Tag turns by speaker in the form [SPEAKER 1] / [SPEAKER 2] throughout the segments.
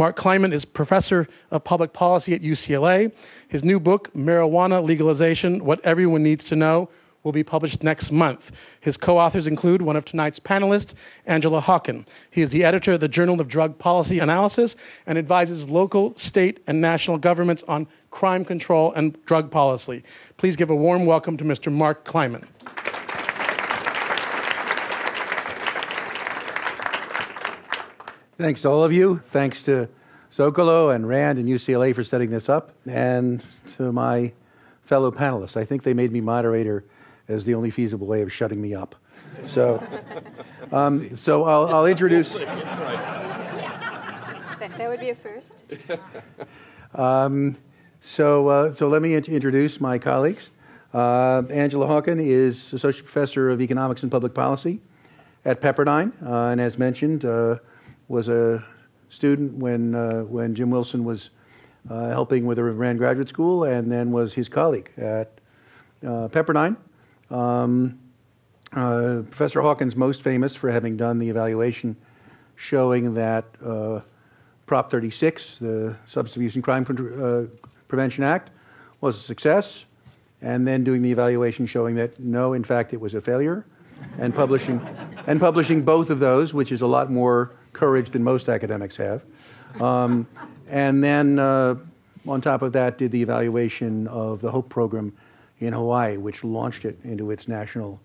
[SPEAKER 1] Mark Kleiman is professor of public policy at UCLA. His new book, Marijuana Legalization What Everyone Needs to Know, will be published next month. His co authors include one of tonight's panelists, Angela Hawken. He is the editor of the Journal of Drug Policy Analysis and advises local, state, and national governments on crime control and drug policy. Please give a warm welcome to Mr. Mark Kleiman.
[SPEAKER 2] Thanks to all of you. Thanks to Zocalo and Rand and UCLA for setting this up, and to my fellow panelists. I think they made me moderator as the only feasible way of shutting me up. So, um, so I'll, I'll introduce.
[SPEAKER 3] That, that would be a first.
[SPEAKER 2] Um, so, uh, so let me int- introduce my colleagues. Uh, Angela Hawken is Associate Professor of Economics and Public Policy at Pepperdine, uh, and as mentioned, uh, was a student when, uh, when Jim Wilson was uh, helping with the Rand Graduate School, and then was his colleague at Pepperdine. Um, Professor Hawken's, most famous for having done the evaluation showing that Prop 36, the Substance Abuse and Crime uh, Prevention Act, was a success, and then doing the evaluation showing that no, in fact, it was a failure, and publishing, and publishing both of those, which is a lot more courage than most academics have. Um, and then, uh, on top of that, did the evaluation of the HOPE program in Hawaii, which launched it into its national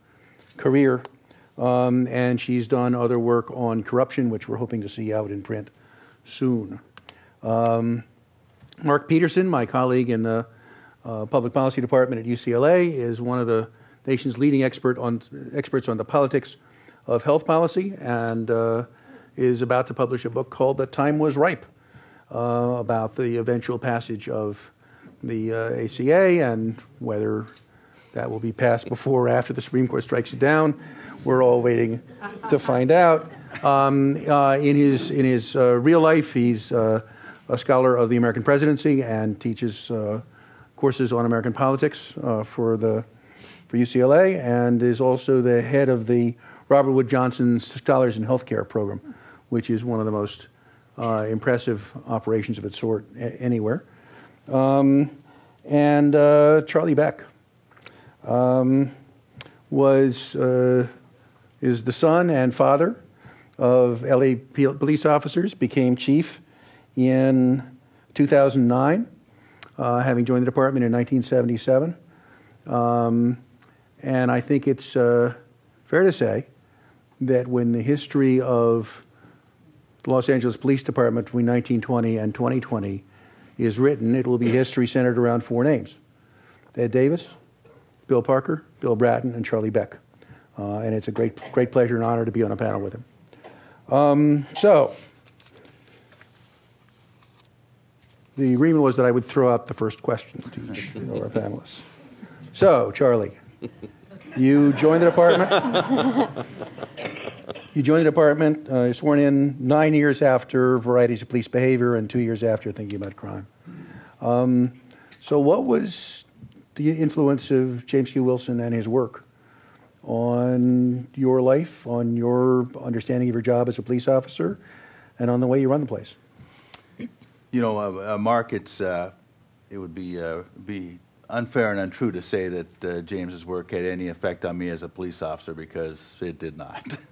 [SPEAKER 2] career. Um, and she's done other work on corruption, which we're hoping to see out in print soon. Um, Mark Peterson, my colleague in the uh, Public Policy Department at UCLA, is one of the nation's leading expert on, experts on the politics of health policy and uh, is about to publish a book called The Time Was Ripe uh, about the eventual passage of the uh, ACA and whether that will be passed before or after the Supreme Court strikes it down. We're all waiting to find out. Um, uh, in his, in his uh, real life, he's uh, a scholar of the American presidency and teaches uh, courses on American politics for, the, for UCLA and is also the head of the Robert Wood Johnson Scholars in Healthcare program which is one of the most uh, impressive operations of its sort a- anywhere. Um, and uh, Charlie Beck um, was uh, is the son and father of LA police officers. Became chief in 2009, uh, having joined the department in 1977. Um, and I think it's uh, fair to say that when the history of the Los Angeles Police Department between 1920 and 2020 is written, it will be history centered around four names Ed Davis, Bill Parker, Bill Bratton, and Charlie Beck. Uh, and it's a great, great pleasure and honor to be on a panel with him. Um, so, the agreement was that I would throw out the first question to each of our panelists. So, Charlie, you joined the department. You joined the department, uh, sworn in nine years after varieties of police behavior and two years after thinking about crime. Um, so, what was the influence of James Q. Wilson and his work on your life, on your understanding of your job as a police officer, and on the way you run the place?
[SPEAKER 4] You know, uh, uh, Mark, it's uh, it would be uh, be unfair and untrue to say that uh, James's work had any effect on me as a police officer because it did not.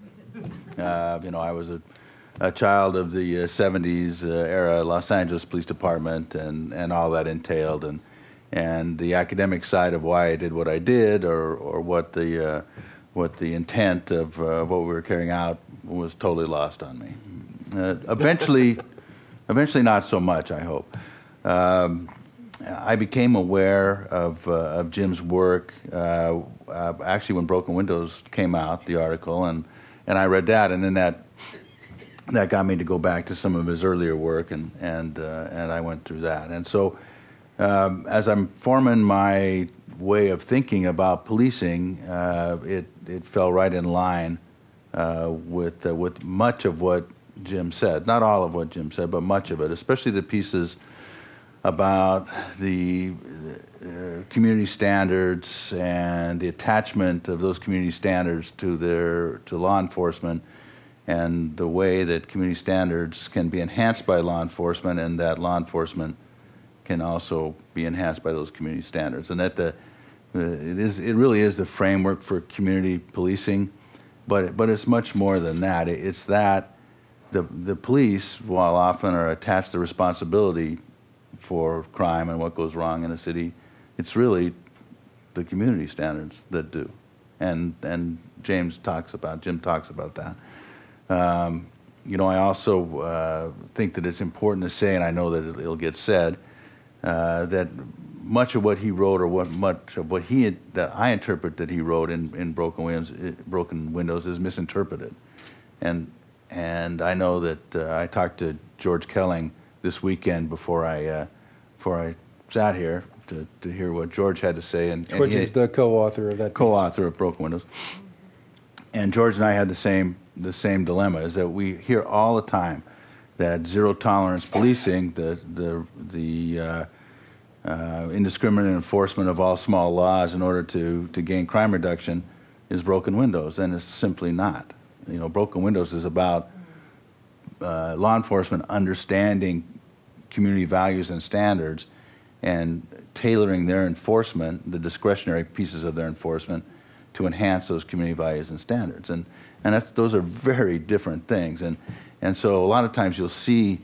[SPEAKER 4] Uh, you know, I was a, a child of the uh, 70s uh, era Los Angeles Police Department and, and all that entailed, and and the academic side of why I did what I did, or or what the uh, what the intent of uh, what we were carrying out was totally lost on me. Uh, eventually, eventually, not so much. I hope. Um, I became aware of of Jim's work actually when Broken Windows came out, the article, and and I read that, and then that that got me to go back to some of his earlier work, and and uh, and I went through that. And so, um, as I'm forming my way of thinking about policing, uh, it it fell right in line uh, with uh, with much of what Jim said. Not all of what Jim said, but much of it, especially the pieces about the uh, Uh, community standards and the attachment of those community standards to their to law enforcement and the way that community standards can be enhanced by law enforcement, and that law enforcement can also be enhanced by those community standards, and that the it is it really is the framework for community policing, but but it's much more than that. It's that the the police, while often are attached to responsibility for crime and what goes wrong in a city, it's really the community standards that do, and and James talks about Jim talks about that. Um, you know, I also uh, think that it's important to say, and I know that it'll get said, uh, that much of what he wrote, or what much of what he that I interpret that he wrote in, in Broken Windows, Broken Windows, is misinterpreted, and and I know that uh, I talked to George Kelling this weekend before I uh, before I sat here to, to hear what George had to say, and,
[SPEAKER 2] and George is the co-author of that.
[SPEAKER 4] Co-author of Broken Windows, and George and I had the same the same dilemma: is that we hear all the time that zero tolerance policing, the the the uh, uh, indiscriminate enforcement of all small laws in order to, to gain crime reduction is broken windows, and it's simply not. You know, broken windows is about uh, law enforcement understanding community values and standards and tailoring their enforcement, the discretionary pieces of their enforcement, to enhance those community values and standards. And, and that's, those are very different things. And, and so a lot of times you'll see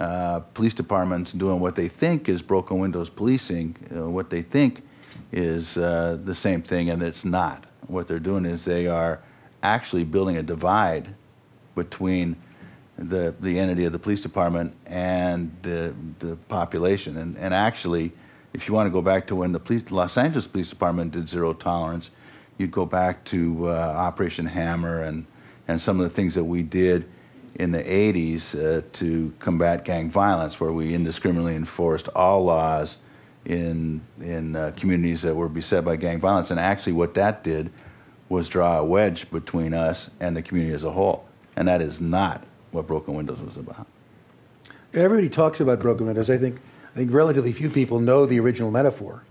[SPEAKER 4] uh, police departments doing what they think is broken windows policing, uh, what they think is uh, the same thing, and it's not. What they're doing is they are actually building a divide between the the entity of the police department and the the population. And and actually, if you want to go back to when the police, Los Angeles Police Department did zero tolerance, you'd go back to uh, Operation Hammer and and some of the things that we did in the 80s uh, to combat gang violence, where we indiscriminately enforced all laws in, in uh, communities that were beset by gang violence. And actually, what that did was draw a wedge between us and the community as a whole. And that is not what Broken Windows was about.
[SPEAKER 2] Everybody talks about broken windows. I think, I think relatively few people know the original metaphor.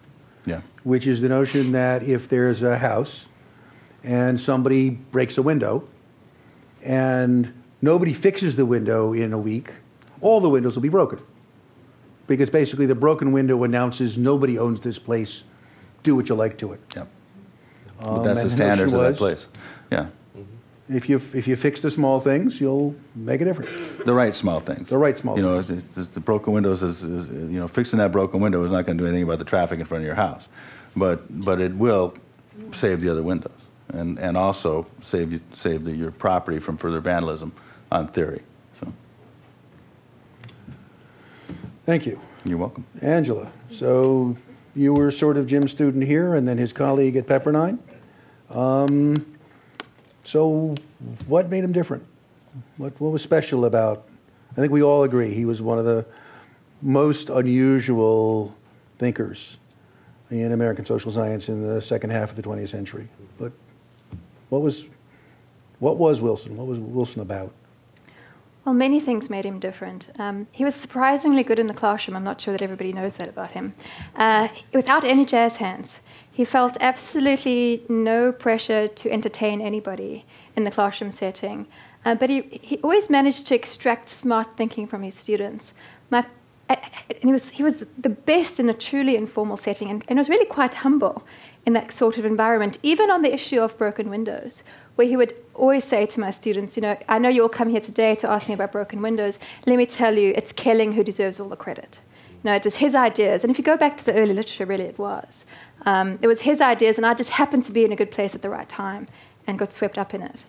[SPEAKER 4] Yeah.
[SPEAKER 2] Which is the notion that if there's a house and somebody breaks a window and nobody fixes the window in a week, all the windows will be broken. Because basically, the broken window announces nobody owns this place. Do what you like to it.
[SPEAKER 4] Yep. Um, but that's the standards of that place. Yeah.
[SPEAKER 2] If you if you fix the small things, you'll make a difference.
[SPEAKER 4] The right small things.
[SPEAKER 2] The right small.
[SPEAKER 4] You know, things. The, the broken windows is, is, you know fixing that broken window is not going to do anything about the traffic in front of your house, but but it will save the other windows and and also save you save the, your property from further vandalism on theory. So.
[SPEAKER 2] Thank you.
[SPEAKER 4] You're welcome.
[SPEAKER 2] Angela, so you were sort of Jim's student here and then his colleague at Pepperdine. Um, so what made him different? What, what was special about? I think we all agree he was one of the most unusual thinkers in American social science in the second half of the 20th century. But what was, what was Wilson? What was Wilson about?
[SPEAKER 3] Well, many things made him different. Um, he was surprisingly good in the classroom. I'm not sure that everybody knows that about him. Uh, without any jazz hands, he felt absolutely no pressure to entertain anybody in the classroom setting. Uh, but he, he always managed to extract smart thinking from his students. My, and he was, he was the best in a truly informal setting and, and was really quite humble in that sort of environment, even on the issue of broken windows, where he would always say to my students, you know, I know you all come here today to ask me about broken windows. Let me tell you, it's Kelling who deserves all the credit. You know, it was his ideas, and if you go back to the early literature, really it was. Um, it was his ideas, and I just happened to be in a good place at the right time and got swept up in it.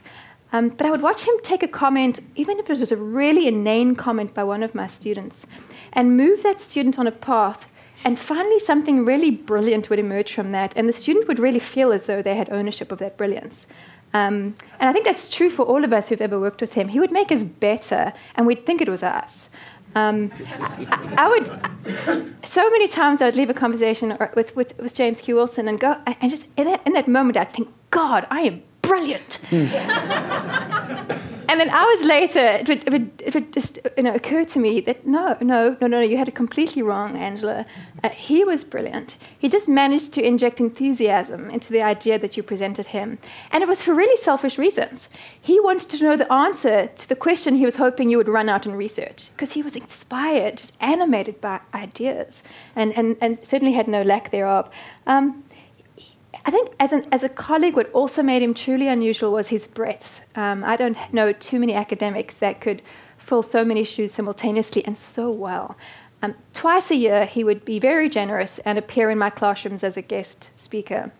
[SPEAKER 3] Um, but I would watch him take a comment, even if it was a really inane comment by one of my students, and move that student on a path and finally, something really brilliant would emerge from that, and the student would really feel as though they had ownership of that brilliance. Um, and I think that's true for all of us who've ever worked with him. He would make us better, and we'd think it was us. Um, I, I, would, so many times I would leave a conversation with, with, with James Q. Wilson and go, and just in that, in that moment, I'd think, God, I am brilliant. and and then hours later, it would, it would, it would just you know, occur to me that no, no, no, no, you had it completely wrong, Angela. Uh, he was brilliant. He just managed to inject enthusiasm into the idea that you presented him. And it was for really selfish reasons. He wanted to know the answer to the question he was hoping you would run out and research, because he was inspired, just animated by ideas, and, and, and certainly had no lack thereof. Um, I think as, an, as a colleague, what also made him truly unusual was his breadth. Um, I don't know too many academics that could fill so many shoes simultaneously and so well. Um, twice a year, he would be very generous and appear in my classrooms as a guest speaker.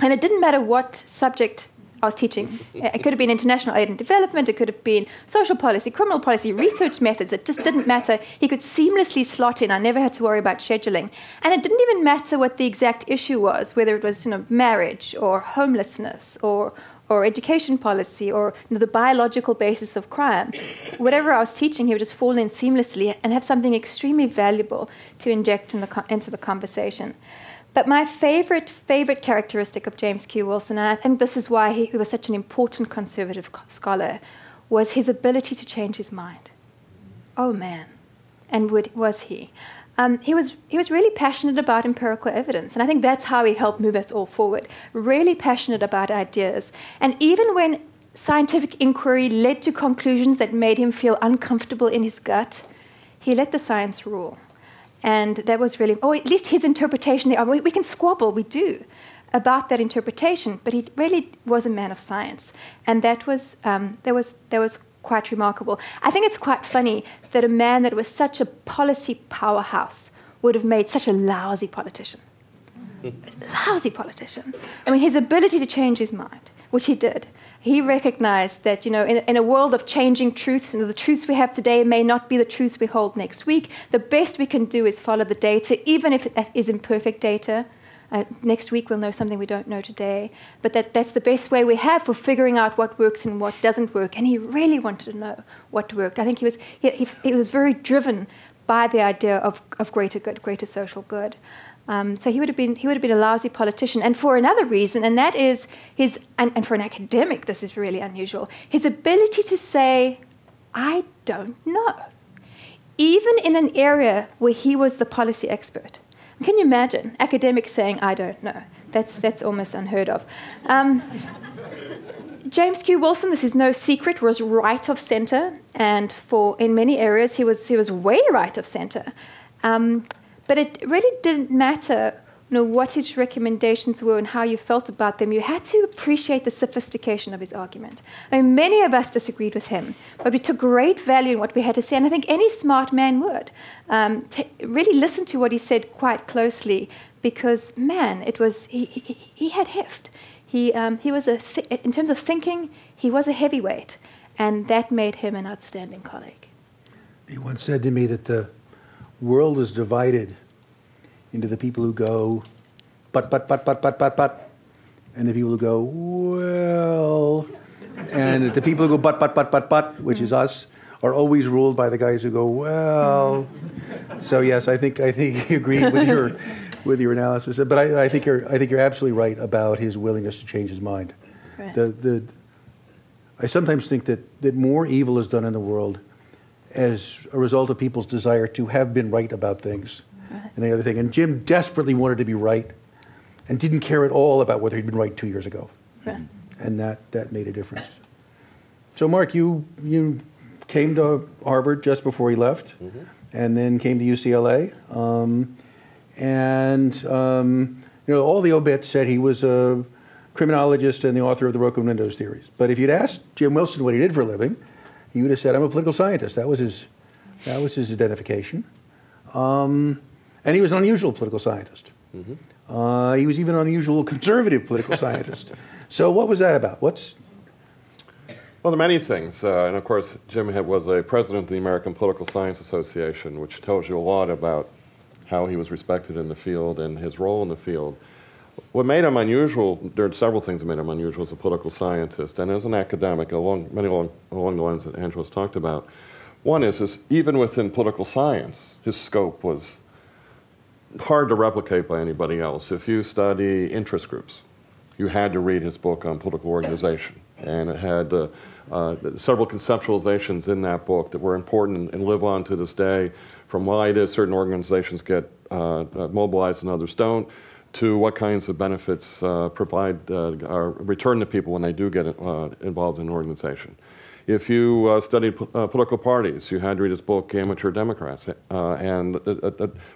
[SPEAKER 3] And it didn't matter what subject I was teaching. It could have been international aid and development, it could have been social policy, criminal policy, research methods. It just didn't matter. He could seamlessly slot in. I never had to worry about scheduling. And it didn't even matter what the exact issue was, whether it was you know, marriage or homelessness or, or education policy or you know, the biological basis of crime. Whatever I was teaching, he would just fall in seamlessly and have something extremely valuable to inject in the, into the conversation. But my favorite, favorite characteristic of James Q. Wilson, and I think this is why he, was such an important conservative scholar, was his ability to change his mind. Oh man, and would, was he? Um, he, was, he was really passionate about empirical evidence, and I think that's how he helped move us all forward. Really passionate about ideas. And even when scientific inquiry led to conclusions that made him feel uncomfortable in his gut, he let the science rule. And that was really, oh, at least his interpretation, there, we, we can squabble, we do, about that interpretation, but he really was a man of science. And that was, um, that was, that was quite remarkable. I think it's quite funny that a man that was such a policy powerhouse would have made such a lousy politician. lousy politician. I mean, his ability to change his mind, which he did, he recognized that, you know, in, in, a world of changing truths, and the truths we have today may not be the truths we hold next week. The best we can do is follow the data, even if it is imperfect data. Uh, next week we'll know something we don't know today. But that, that's the best way we have for figuring out what works and what doesn't work. And he really wanted to know what worked. I think he was, he, he, he was very driven by the idea of, of greater good, greater social good. Um, so he would have been he would have been a lousy politician, and for another reason, and that is his and, and for an academic, this is really unusual. His ability to say, "I don't know," even in an area where he was the policy expert. Can you imagine academics saying, "I don't know"? That's that's almost unheard of. Um, James Q. Wilson, this is no secret, was right of center, and for in many areas he was he was way right of center. Um, but it really didn't matter you know, what his recommendations were and how you felt about them. You had to appreciate the sophistication of his argument. I mean, many of us disagreed with him, but we took great value in what we had to say, and I think any smart man would. Um, really listen to what he said quite closely because, man, it was, he, he, he had heft. He, um, he was a in terms of thinking, he was a heavyweight, and that made him an outstanding colleague.
[SPEAKER 2] He once said to me that the world is divided into the people who go, but, but, but, but, but, but, but, and the people who go, well, and the people who go, but, but, but, but, but, which is us, are always ruled by the guys who go, well. So yes, I think I think you agree with your with your analysis, but I, I think you're I think you're absolutely right about his willingness to change his mind. Right. The the I sometimes think that that more evil is done in the world as a result of people's desire to have been right about things and the other thing. And Jim desperately wanted to be right and didn't care at all about whether he'd been right two years ago. And that, that made a difference. So, Mark, you, you came to Harvard just before he left mm-hmm. and then came to UCLA. Um, and, um, you know, all the obits said he was a criminologist and the author of the broken windows theories. But if you'd asked Jim Wilson what he did for a living, he would have said, I'm a political scientist. That was his, that was his identification. Um, and he was an unusual political scientist. Mm-hmm. Uh, he was even an unusual conservative political scientist. So, what was that about? What's
[SPEAKER 5] well, there are many things. Uh, and of course, Jim was a president of the American Political Science Association, which tells you a lot about how he was respected in the field and his role in the field. What made him unusual, there are several things that made him unusual as a political scientist and as an academic, along, many along, along the lines that Angela's talked about. One is, is even within political science, his scope was hard to replicate by anybody else. If you study interest groups, you had to read his book on political organization. And it had uh, uh, several conceptualizations in that book that were important and live on to this day, from why it is certain organizations get uh, uh mobilized and others don't, to what kinds of benefits uh, provide uh, return to people when they do get involved in an organization. If you uh, studied uh, political parties, you had to read his book, Amateur Democrats. Uh, and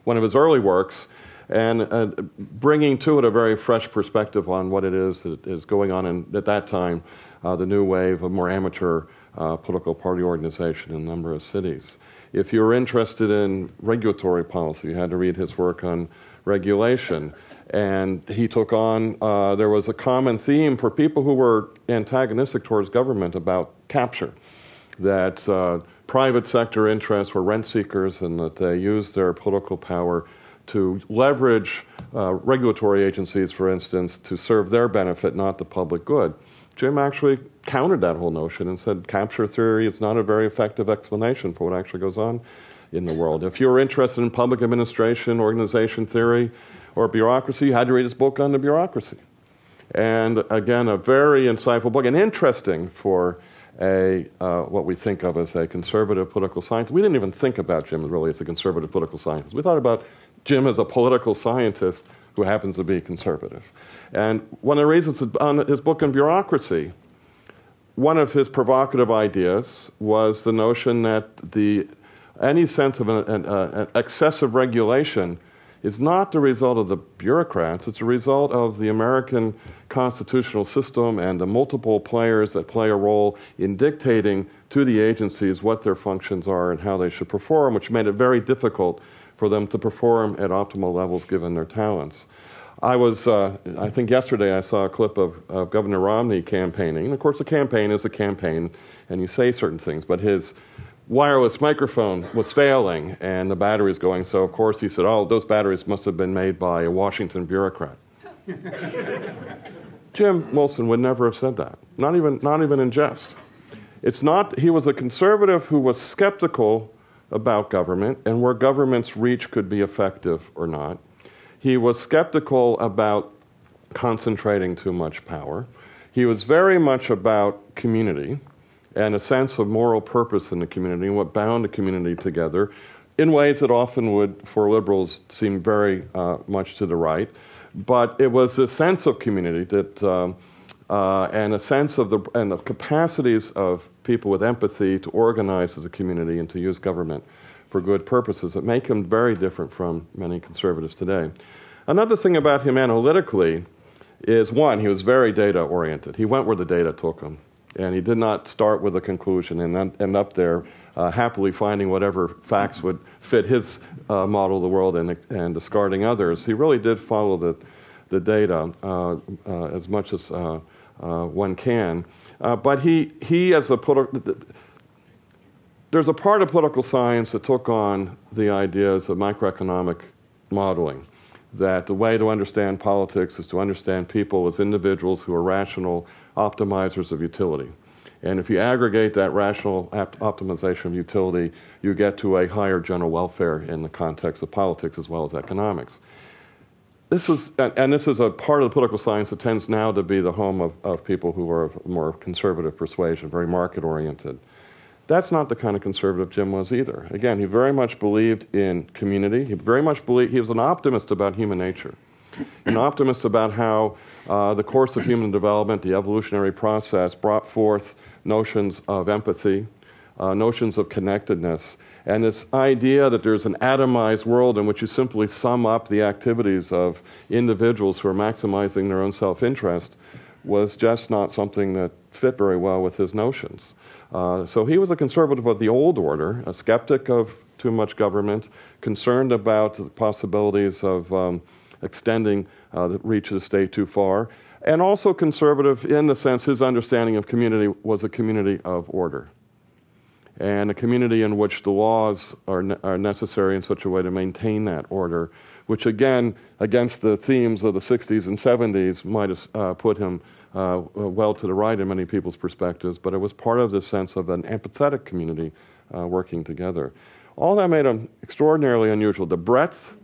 [SPEAKER 5] one of his early works, and bringing to it a very fresh perspective on what it is that is going on in, at that time, uh, the new wave of more amateur uh, political party organization in a number of cities. If you're interested in regulatory policy, you had to read his work on regulation and he took on, uh, there was a common theme for people who were antagonistic towards government about capture, that uh, private sector interests were rent seekers and that they used their political power to leverage uh, regulatory agencies, for instance, to serve their benefit, not the public good. Jim actually countered that whole notion and said capture theory is not a very effective explanation for what actually goes on in the world. If you're interested in public administration, organization theory, or bureaucracy, had to read his book on the bureaucracy. And again, a very insightful book and interesting for a uh, what we think of as a conservative political scientist. We didn't even think about Jim really as a conservative political scientist. We thought about Jim as a political scientist who happens to be conservative. And one of the reasons on his book on bureaucracy, one of his provocative ideas was the notion that the any sense of an, an, uh, an excessive regulation is not the result of the bureaucrats, it's a result of the American constitutional system and the multiple players that play a role in dictating to the agencies what their functions are and how they should perform, which made it very difficult for them to perform at optimal levels given their talents. I was, uh, I think yesterday I saw a clip of, of Governor Romney campaigning. Of course, a campaign is a campaign, and you say certain things, but his wireless microphone was failing and the battery was going. So, of course, he said, Oh, those batteries must have been made by a Washington bureaucrat. Jim Wilson would never have said that, not even, not even in jest. It's not, he was a conservative who was skeptical about government and where government's reach could be effective or not. He was skeptical about concentrating too much power. He was very much about community and a sense of moral purpose in the community and what bound the community together in ways that often would, for liberals, seem very uh, much to the right. But it was a sense of community that, um, uh, and a sense of the, and the capacities of people with empathy to organize as a community and to use government for good purposes that make him very different from many conservatives today. Another thing about him analytically is one, he was very data oriented. He went where the data took him and he did not start with a conclusion and end up there uh, happily finding whatever facts would fit his uh, model of the world and, and discarding others. He really did follow the, the data uh, uh as much as uh, uh, one can. but he, he as a political, there's a part of political science that took on the ideas of microeconomic modeling that the way to understand politics is to understand people as individuals who are rational optimizers of utility. And if you aggregate that rational optimization of utility, you get to a higher general welfare in the context of politics as well as economics. This was, and this is a part of the political science that tends now to be the home of, of people who are of more conservative persuasion, very market oriented. That's not the kind of conservative Jim was either. Again, he very much believed in community. He very much believed, he was an optimist about human nature an optimist about how uh, the course of human development, the evolutionary process, brought forth notions of empathy, uh, notions of connectedness, and this idea that there's an atomized world in which you simply sum up the activities of individuals who are maximizing their own self interest was just not something that fit very well with his notions. Uh, so he was a conservative of the old order, a skeptic of too much government, concerned about the possibilities of. Um, extending uh, the reach of the state too far, and also conservative in the sense his understanding of community was a community of order and a community in which the laws are, ne- are necessary in such a way to maintain that order, which again, against the themes of the 60s and 70s, might have uh, put him uh, well to the right in many people's perspectives, but it was part of this sense of an empathetic community uh, working together. All that made him extraordinarily unusual. The breadth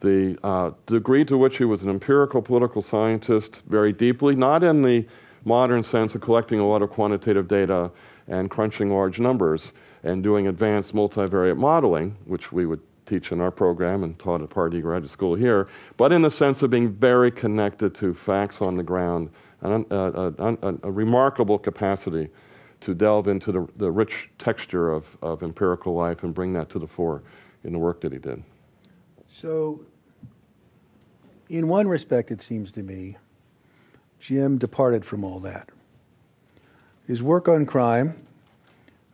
[SPEAKER 5] the uh, degree to which he was an empirical political scientist very deeply, not in the modern sense of collecting a lot of quantitative data and crunching large numbers and doing advanced multivariate modeling, which we would teach in our program and taught at Pardee Graduate School here, but in the sense of being very connected to facts on the ground, and a, a, a, a remarkable capacity to delve into the, the rich texture of, of empirical life and bring that to the fore in the work that he did.
[SPEAKER 2] So, in one respect, it seems to me, Jim departed from all that. His work on crime,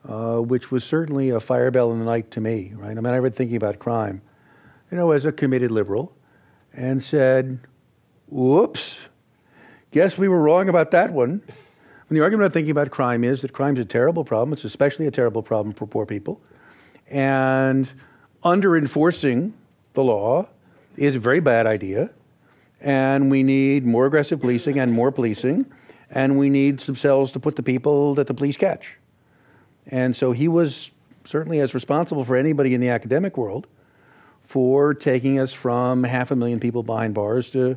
[SPEAKER 2] uh, which was certainly a fire bell in the night to me, right? I mean, I read thinking about crime, you know, as a committed liberal, and said, whoops, guess we were wrong about that one. And the argument I'm thinking about crime is that crime is a terrible problem. It's especially a terrible problem for poor people. And under enforcing the law is a very bad idea. And we need more aggressive policing and more policing. And we need some cells to put the people that the police catch. And so he was certainly as responsible for anybody in the academic world for taking us from half a million people behind bars to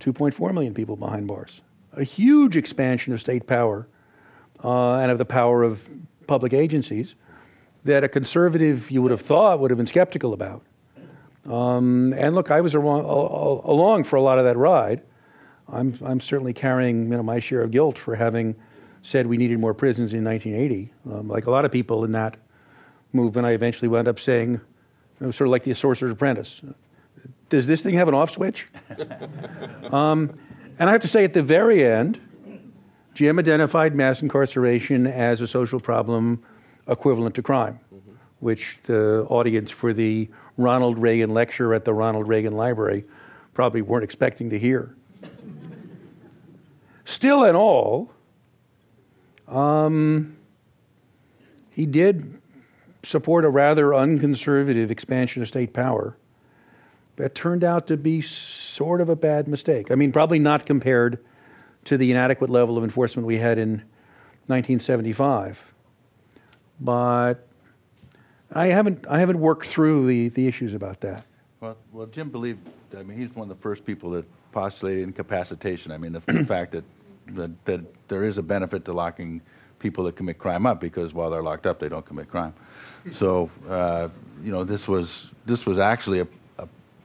[SPEAKER 2] 2.4 million people behind bars. A huge expansion of state power uh, and of the power of public agencies that a conservative you would have thought would have been skeptical about. Um, and look, I was along, along for a lot of that ride. I'm, I'm certainly carrying you know, my share of guilt for having said we needed more prisons in 1980. Um, like a lot of people in that movement, I eventually wound up saying, it was sort of like the Sorcerer's Apprentice. Does this thing have an off switch? um, and I have to say, at the very end, Jim identified mass incarceration as a social problem equivalent to crime, mm-hmm. which the audience for the Ronald Reagan lecture at the Ronald Reagan Library probably weren't expecting to hear. Still and all, um, he did support a rather unconservative expansion of state power that turned out to be sort of a bad mistake. I mean, probably not compared to the inadequate level of enforcement we had in 1975, but I haven't I haven't worked through the, the issues about that.
[SPEAKER 4] Well, well, Jim believed. I mean, he's one of the first people that postulated incapacitation. I mean, the, the fact that, that that there is a benefit to locking people that commit crime up because while they're locked up, they don't commit crime. So, uh, you know, this was this was actually a,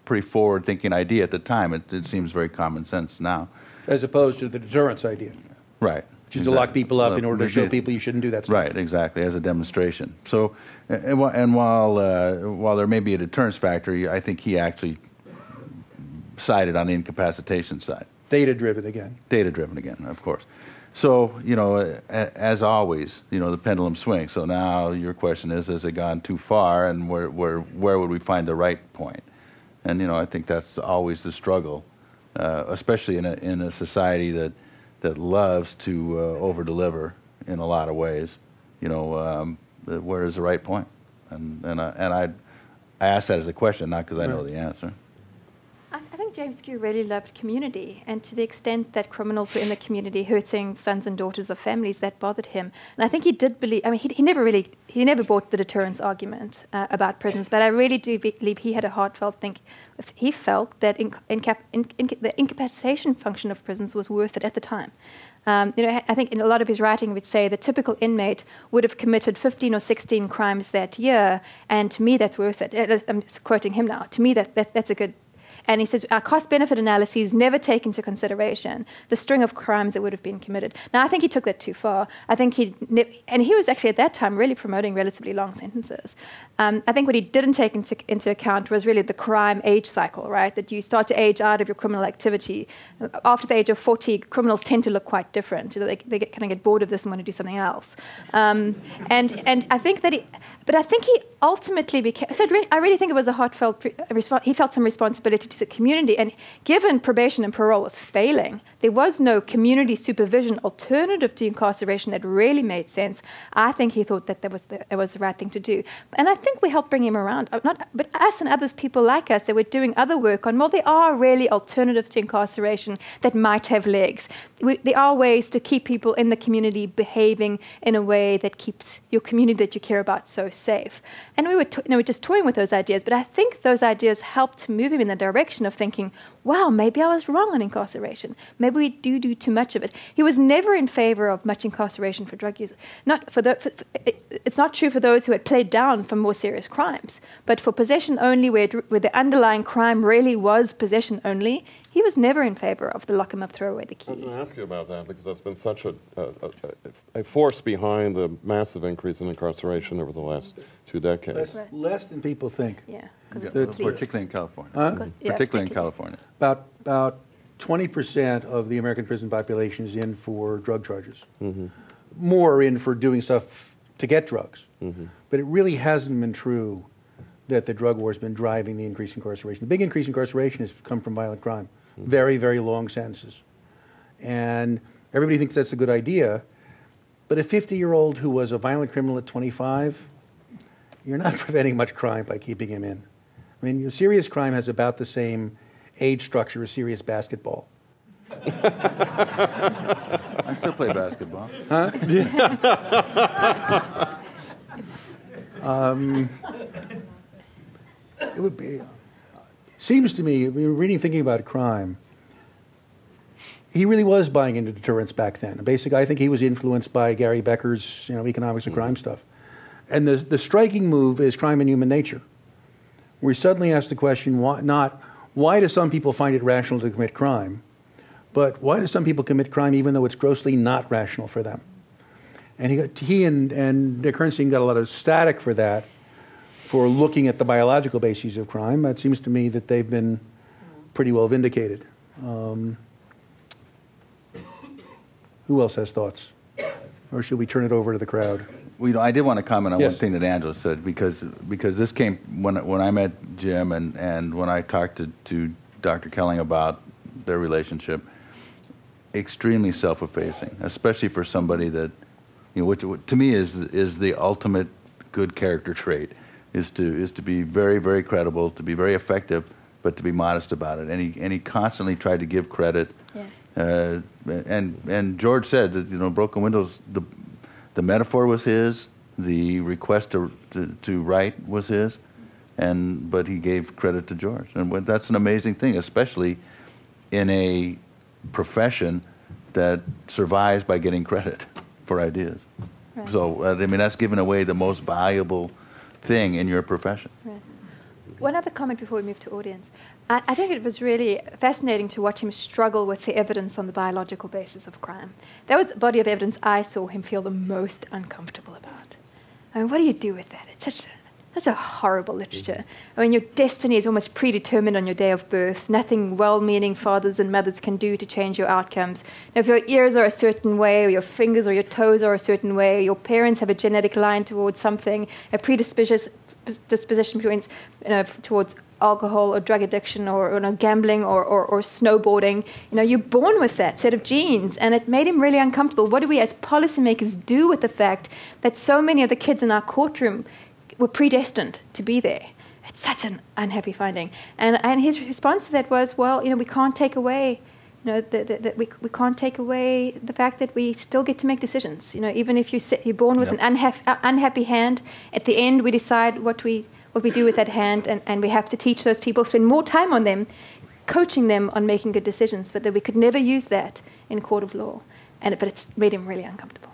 [SPEAKER 4] pretty forward-thinking idea at the time. It, it, seems very common sense now,
[SPEAKER 2] as opposed to the deterrence idea.
[SPEAKER 4] Right.
[SPEAKER 2] Which is exactly. to lock people up in order to show people you shouldn't do that stuff.
[SPEAKER 4] Right, exactly, as a demonstration. So, and, and while uh, while there may be a deterrence factor, I think he actually sided on the incapacitation side.
[SPEAKER 2] Data driven again.
[SPEAKER 4] Data driven again, of course. So, you know, as always, you know, the pendulum swings. So now your question is, has it gone too far and where, where, where would we find the right point? And, you know, I think that's always the struggle, uh, especially in a, in a society that, that loves to uh, over deliver in a lot of ways. You know, um, where is the right point? And, and, I, and I, I ask that as a question, not because I know the answer.
[SPEAKER 3] I think James Q really loved community, and to the extent that criminals were in the community hurting sons and daughters of families, that bothered him. And I think he did believe. I mean, he, he never really he never bought the deterrence argument uh, about prisons, but I really do believe he had a heartfelt think. He felt that in, in, in, the incapacitation function of prisons was worth it at the time. Um, you know, I think in a lot of his writing would say the typical inmate would have committed 15 or 16 crimes that year, and to me that's worth it. Uh, I'm quoting him now. To me that, that that's a good and he says our cost benefit analyses never take into consideration the string of crimes that would have been committed. Now, I think he took that too far. I think he, and he was actually at that time really promoting relatively long sentences. Um, I think what he didn't take into, into account was really the crime age cycle, right? That you start to age out of your criminal activity. After the age of 40, criminals tend to look quite different. You know, they, they get, kind of get bored of this and want to do something else. Um, and, and I think that he, but I think he ultimately became, so I really think it was a heartfelt, he felt some responsibility to the community. And given probation and parole was failing, there was no community supervision alternative to incarceration that really made sense. I think he thought that that was the, was the right thing to do. And I think we helped bring him around. Uh, not, but us and others, people like us, that were doing other work on, well, there are really alternatives to incarceration that might have legs. We, there are ways to keep people in the community behaving in a way that keeps your community that you care about so safe. And we were, to, you know, we were just toying with those ideas, but I think those ideas helped move him in the direction reflection of thinking, wow, maybe I was wrong on incarceration. Maybe we do do too much of it. He was never in favor of much incarceration for drug users. Not for the, for, it, it's not true for those who had played down for more serious crimes, but for possession only, where, it, where the underlying crime really was possession only, he was never in favor of the lock him up, throw away the key.
[SPEAKER 5] I was going to ask you about that because that's been such a, a, a, a, force behind the massive increase in incarceration over the last two decades.
[SPEAKER 2] Less, right. less than people think.
[SPEAKER 3] Yeah,
[SPEAKER 4] yeah particularly in California. Huh?
[SPEAKER 3] Yeah,
[SPEAKER 4] particularly, particularly in California.
[SPEAKER 2] About about 20% of the American prison population is in for drug charges. Mm-hmm. More are in for doing stuff to get drugs. Mm-hmm. But it really hasn't been true that the drug war has been driving the increase in incarceration. The big increase in incarceration has come from violent crime very, very long sentences. And everybody thinks that's a good idea. But a 50 year old who was a violent criminal at 25, you're not preventing much crime by keeping him in. I mean, serious crime has about the same age structure as serious basketball.
[SPEAKER 4] I still play basketball.
[SPEAKER 2] Huh? um, it would be seems to me, reading, thinking about crime, he really was buying into deterrence back then. Basically, I think he was influenced by Gary Becker's, you know, economics of mm-hmm. crime stuff. And the, the striking move is crime and human nature. We suddenly ask the question, why, not why do some people find it rational to commit crime, but why do some people commit crime even though it's grossly not rational for them? And he, got, he and, and Dick got a lot of static for that for looking at the biological bases of crime, it seems to me that they've been pretty well vindicated. Um, who else has thoughts? Or should we turn it over to the crowd?
[SPEAKER 4] Well, you know, I did want to comment on yes. one thing that Angela said because because this came when when I met Jim and, and when I talked to, to Dr. Kelling about their relationship, extremely self-effacing, especially for somebody that you know, which to me is is the ultimate good character trait is to is to be very very credible, to be very effective, but to be modest about it. And he and he constantly tried to give credit. Yeah. Uh, and and George said that you know broken windows the the metaphor was his, the request to to, to write was his, and but he gave credit to George, and that's an amazing thing, especially in a profession that survives by getting credit for ideas. Right. So uh, I mean that's giving away the most valuable thing in your profession. Right.
[SPEAKER 3] One other comment before we move to audience. I, I, think it was really fascinating to watch him struggle with the evidence on the biological basis of crime. That was the body of evidence I saw him feel the most uncomfortable about. I mean, what do you do with that? It's such a that's a horrible literature. I mean, your destiny is almost predetermined on your day of birth. Nothing well meaning fathers and mothers can do to change your outcomes. Now, if your ears are a certain way, or your fingers or your toes are a certain way, your parents have a genetic line towards something, a predisposition towards, you know, towards alcohol or drug addiction or, or gambling or, or, or, snowboarding. You know, you're born with that set of genes, and it made him really uncomfortable. What do we as policymakers do with the fact that so many of the kids in our courtroom were predestined to be there. It's such an unhappy finding. And, and his response to that was, well, you know, we can't take away, you know, that we, we can't take away the fact that we still get to make decisions. You know, even if you sit, you're born with yep. an unhappy, uh, unhappy hand, at the end we decide what we, what we do with that hand, and, and we have to teach those people, spend more time on them, coaching them on making good decisions, but that we could never use that in court of law. And, but it's made him really uncomfortable.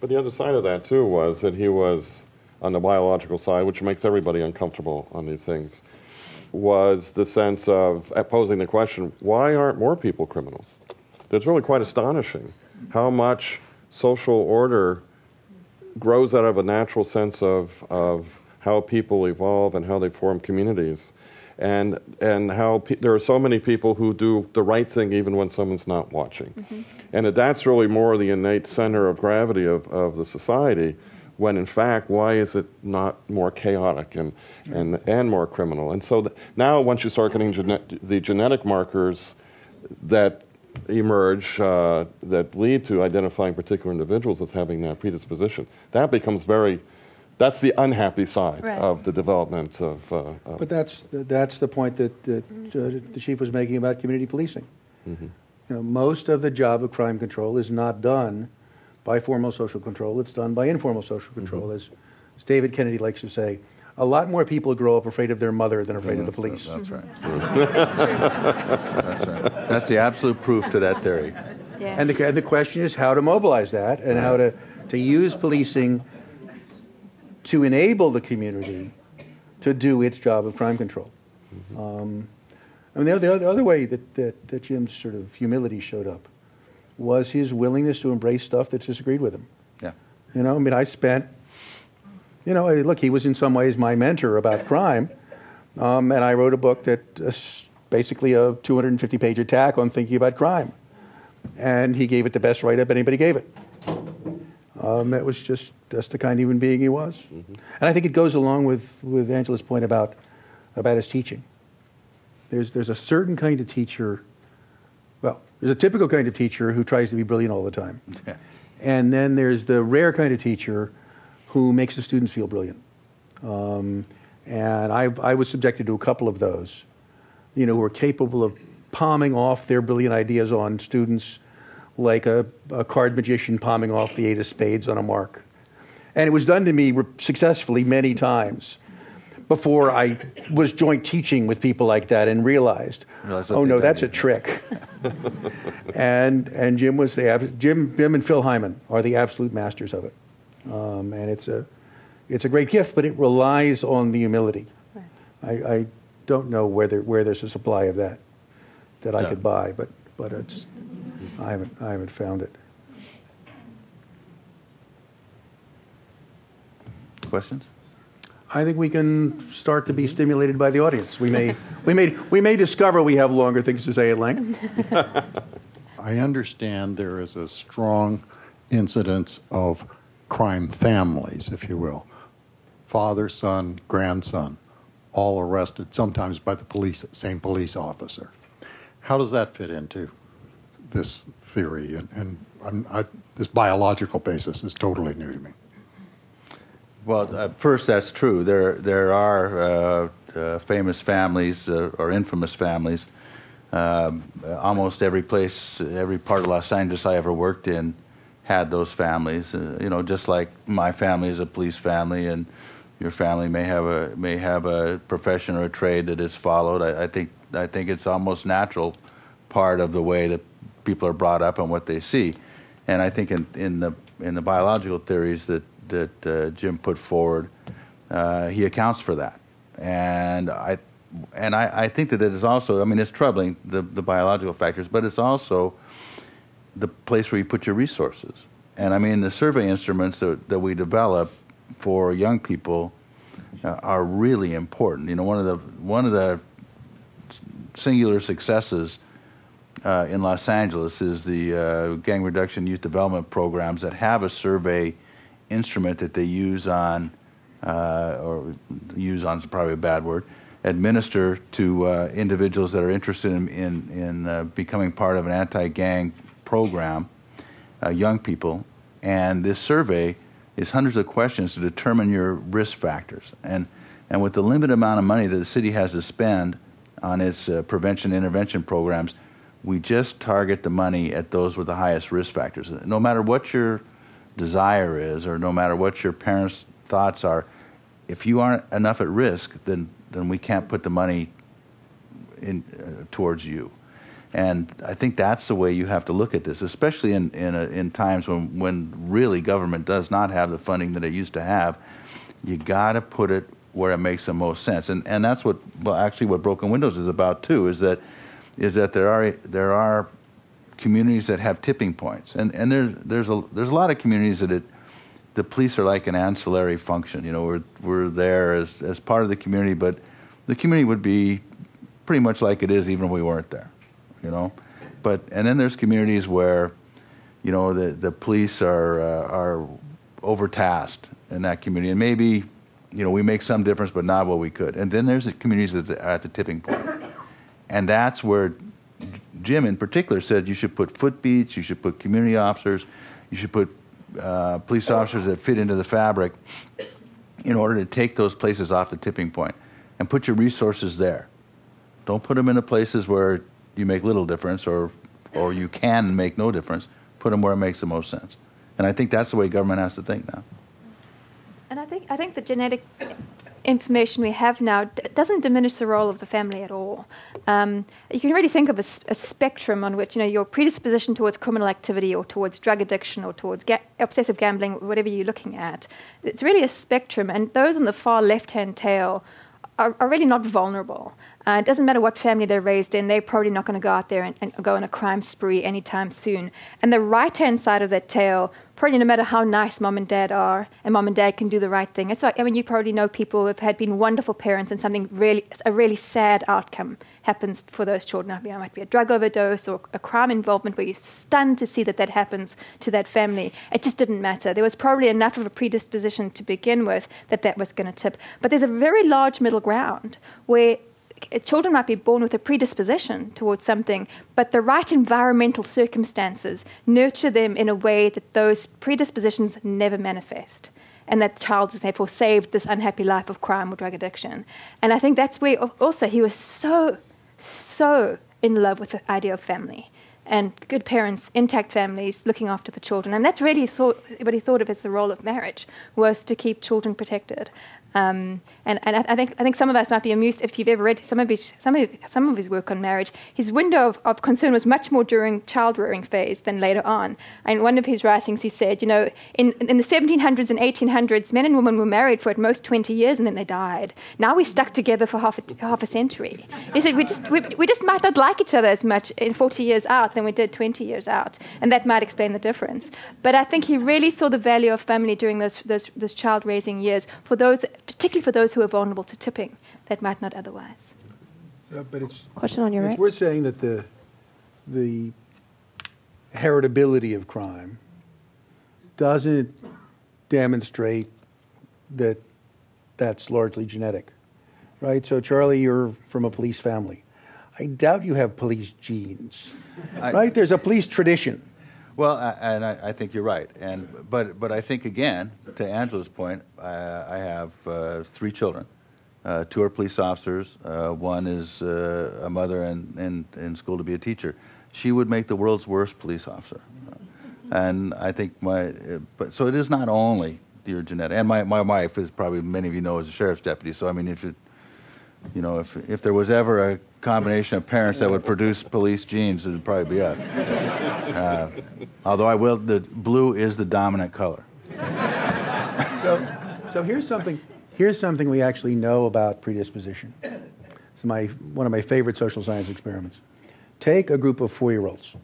[SPEAKER 5] But the other side of that, too, was that he was on the biological side, which makes everybody uncomfortable on these things, was the sense of posing the question why aren't more people criminals? It's really quite astonishing how much social order grows out of a natural sense of, of how people evolve and how they form communities. And, and how pe- there are so many people who do the right thing even when someone's not watching. Mm-hmm. And that that's really more the innate center of gravity of, of the society when in fact, why is it not more chaotic and, and, and more criminal? And so th- now, once you start getting gene- the genetic markers that emerge uh, that lead to identifying particular individuals as having that predisposition, that becomes very that's the unhappy side right. of the development of, uh, of.
[SPEAKER 2] But that's that's the point that, that uh, the chief was making about community policing. Mm-hmm. You know, most of the job of crime control is not done by formal social control. It's done by informal social control. Mm-hmm. As, as, David Kennedy likes to say, a lot more people grow up afraid of their mother than afraid of the police.
[SPEAKER 4] That's right.
[SPEAKER 3] That's true.
[SPEAKER 4] That's right. That's the absolute proof to that theory.
[SPEAKER 3] Yeah.
[SPEAKER 2] And the, and the question is how to mobilize that and how to, to use policing to enable the community to do its job of crime control. Um, I mean, the other, the other way that, that, that Jim's sort of humility showed up was his willingness to embrace stuff that disagreed with him.
[SPEAKER 4] Yeah.
[SPEAKER 2] You know, I mean, I spent, you know, look, he was in some ways my mentor about crime, um, and I wrote a book that uh, basically a 250 page attack on thinking about crime. And he gave it the best write up anybody gave it. Um, that was just that's the kind of human being he was. And I think it goes along with, with Angela's point about, about his teaching. There's, there's a certain kind of teacher, well, there's a typical kind of teacher who tries to be brilliant all the time. And then there's the rare kind of teacher who makes the students feel brilliant. Um, and I, I was subjected to a couple of those, you know, who are capable of palming off their brilliant ideas on students like a, a card magician palming off the eight of spades on a mark. And it was done to me re- successfully many times before I was joint teaching with people like that and realized,
[SPEAKER 4] Realized what
[SPEAKER 2] oh no, that's
[SPEAKER 4] to
[SPEAKER 2] a trick. and and Jim was the ab- Jim Jim and Phil Heymann are the absolute masters of it, um, and it's a it's a great gift, but it relies on the humility. I, I don't know whether where there's a supply of that that I could buy, but but it's I haven't I haven't found it.
[SPEAKER 4] Questions?
[SPEAKER 2] I think we can start to be stimulated by the audience. We may we may we may discover we have longer things to say at length.
[SPEAKER 6] I understand there is a strong incidence of crime families, if you will. Father, son, grandson, all arrested, sometimes by the police, same police officer. How does that fit into this theory? And, and I, this biological basis is totally new to me.
[SPEAKER 4] Well, uh, first, that's true. There, there are uh, uh, famous families uh, or infamous families. Um, almost every place, every part of Los Angeles I ever worked in had those families. Uh, you know, just like my family is a police family, and your family may have a may have a profession or a trade that is followed. I, I think I think it's almost natural part of the way that people are brought up and what they see. And I think in, in the in the biological theories that that uh, Jim put forward, uh, he accounts for that. And I and I, I think that it is also. I mean, it's troubling the the biological factors, but it's also the place where you put your resources. And I mean, the survey instruments that, that we develop for young people uh, are really important. You know, one of the one of the singular successes uh, in Los Angeles is the uh, gang reduction youth development programs that have a survey instrument that they use on, uh, or use on is probably a bad word, administer to uh, individuals that are interested in, in, in uh, becoming part of an anti-gang program, uh, young people. And this survey is hundreds of questions to determine your risk factors. And, and with the limited amount of money that the city has to spend on its prevention intervention programs, we just target the money at those with the highest risk factors. No matter what your desire is, or no matter what your parents' thoughts are, if you aren't enough at risk, then then we can't put the money in uh, towards you. And I think that's the way you have to look at this, especially in in, a, in times when when really government does not have the funding that it used to have. You got to put it where it makes the most sense, and and that's what well actually what Broken Windows is about too. Is that is that there are there are communities that have tipping points, and and there there's a there's a lot of communities that it the police are like an ancillary function. You know, we're we're there as as part of the community, but the community would be pretty much like it is even if we weren't there. You know, but and then there's communities where, you know, the the police are uh, are overtasked in that community, and maybe, you know, we make some difference, but not what we could. And then there's the communities that are at the tipping point, and that's where Jim in particular said you should put footbeats, you should put community officers, you should put uh, police officers that fit into the fabric in order to take those places off the tipping point and put your resources there. Don't put them in the places where you make little difference or, or you can make no difference. Put them where it makes the most sense. And I think that's the way government has to think now.
[SPEAKER 3] And I think I think the genetic information we have now doesn't diminish the role of the family at all. Um, you can really think of a, a, spectrum on which you know your predisposition towards criminal activity or towards drug addiction or towards ga- obsessive gambling, whatever you're looking at. It's really a spectrum, and those on the far left-hand tail are, are really not vulnerable. Uh, it doesn't matter what family they're raised in, they're probably not going to go out there and, and, go on a crime spree anytime soon. And the right hand side of that tail, probably no matter how nice mom and dad are, and mom and dad can do the right thing. It's like, I mean, you probably know people who have had been wonderful parents and something really, a really sad outcome happens for those children. I mean, it might be a drug overdose or a crime involvement where you're stunned to see that that happens to that family. It just didn't matter. There was probably enough of a predisposition to begin with that that was going to tip. But there's a very large middle ground where children might be born with a predisposition towards something, but the right environmental circumstances nurture them in a way that those predispositions never manifest. And that the child is therefore saved this unhappy life of crime or drug addiction. And I think that's where also he was so, so in love with the idea of family and good parents, intact families, looking after the children. And that's really thought, what he thought of as the role of marriage, was to keep children protected. Um, and, and I, I, think I think some of us might be amused if you've ever read some of his some of, some of his work on marriage. His window of, of concern was much more during child rearing phase than later on. In one of his writings, he said, you know, in, in the 1700s and 1800s, men and women were married for at most 20 years and then they died. Now we're stuck together for half a, half a century. He said we just we, we just might not like each other as much in 40 years out than we did 20 years out, and that might explain the difference. But I think he really saw the value of family during those those, those child raising years for those particularly for those who are vulnerable to tipping that might not otherwise.
[SPEAKER 2] Uh, but it's
[SPEAKER 3] question on your
[SPEAKER 2] it's
[SPEAKER 3] right.
[SPEAKER 2] worth saying that the the heritability of crime doesn't demonstrate that that's largely genetic, right? So, Charlie, you're from a police family. I doubt you have police genes, I, right? There's a police tradition.
[SPEAKER 4] Well, and I, I, think you're right, and but but I think again, to Angela's point, I, I have uh, three children. Uh, two are police officers. Uh, one is uh, a mother and in, in, school to be a teacher. She would make the world's worst police officer, and I think my. But so it is not only your genetic, and my my wife is probably many of you know is a sheriff's deputy. So I mean, if it, you know, if if there was ever a combination of parents that would produce police genes, it would probably be us. Uh, although I will, the blue is the dominant color.
[SPEAKER 2] So, so here's something. Here's something we actually know about predisposition. It's my one of my favorite social science experiments. Take a group of four-year-olds,